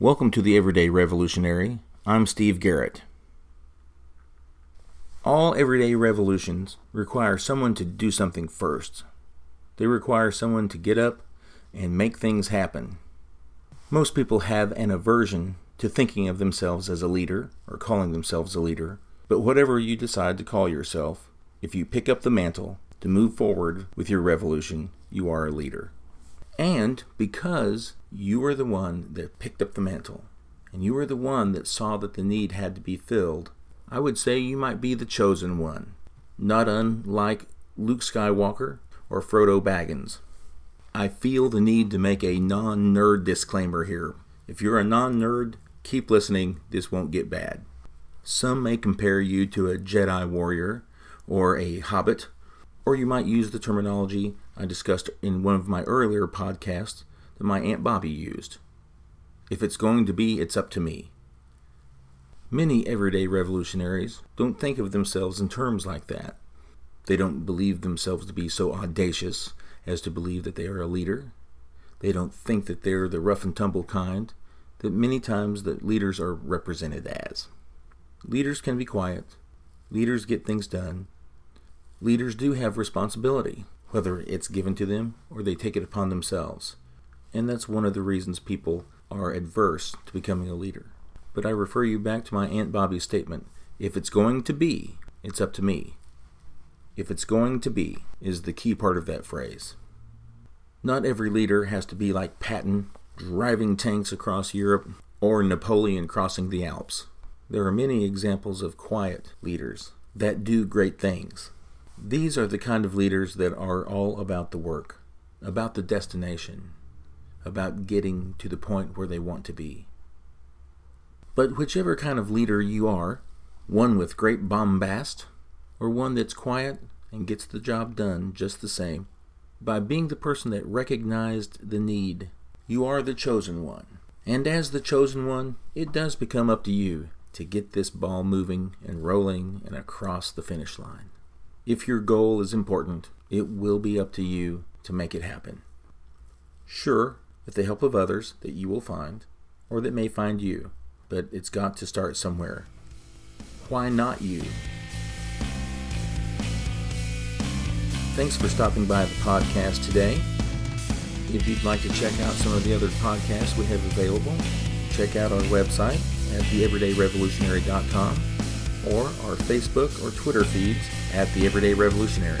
Welcome to the Everyday Revolutionary. I'm Steve Garrett. All everyday revolutions require someone to do something first. They require someone to get up and make things happen. Most people have an aversion to thinking of themselves as a leader or calling themselves a leader, but whatever you decide to call yourself, if you pick up the mantle to move forward with your revolution, you are a leader. And because you are the one that picked up the mantle, and you are the one that saw that the need had to be filled, I would say you might be the chosen one, not unlike Luke Skywalker or Frodo Baggins. I feel the need to make a non nerd disclaimer here. If you're a non nerd, keep listening, this won't get bad. Some may compare you to a Jedi warrior or a hobbit or you might use the terminology I discussed in one of my earlier podcasts that my Aunt Bobby used. If it's going to be, it's up to me. Many everyday revolutionaries don't think of themselves in terms like that. They don't believe themselves to be so audacious as to believe that they are a leader. They don't think that they're the rough and tumble kind that many times that leaders are represented as. Leaders can be quiet. Leaders get things done leaders do have responsibility, whether it's given to them or they take it upon themselves. And that's one of the reasons people are adverse to becoming a leader. But I refer you back to my Aunt Bobby's statement if it's going to be, it's up to me. If it's going to be is the key part of that phrase. Not every leader has to be like Patton, driving tanks across Europe, or Napoleon crossing the Alps. There are many examples of quiet leaders that do great things. These are the kind of leaders that are all about the work, about the destination, about getting to the point where they want to be. But whichever kind of leader you are, one with great bombast, or one that's quiet and gets the job done just the same, by being the person that recognized the need, you are the chosen one. And as the chosen one, it does become up to you to get this ball moving and rolling and across the finish line. If your goal is important, it will be up to you to make it happen. Sure, with the help of others that you will find, or that may find you, but it's got to start somewhere. Why not you? Thanks for stopping by the podcast today. If you'd like to check out some of the other podcasts we have available, check out our website at theeverydayrevolutionary.com or our Facebook or Twitter feeds at The Everyday Revolutionary.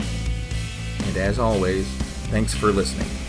And as always, thanks for listening.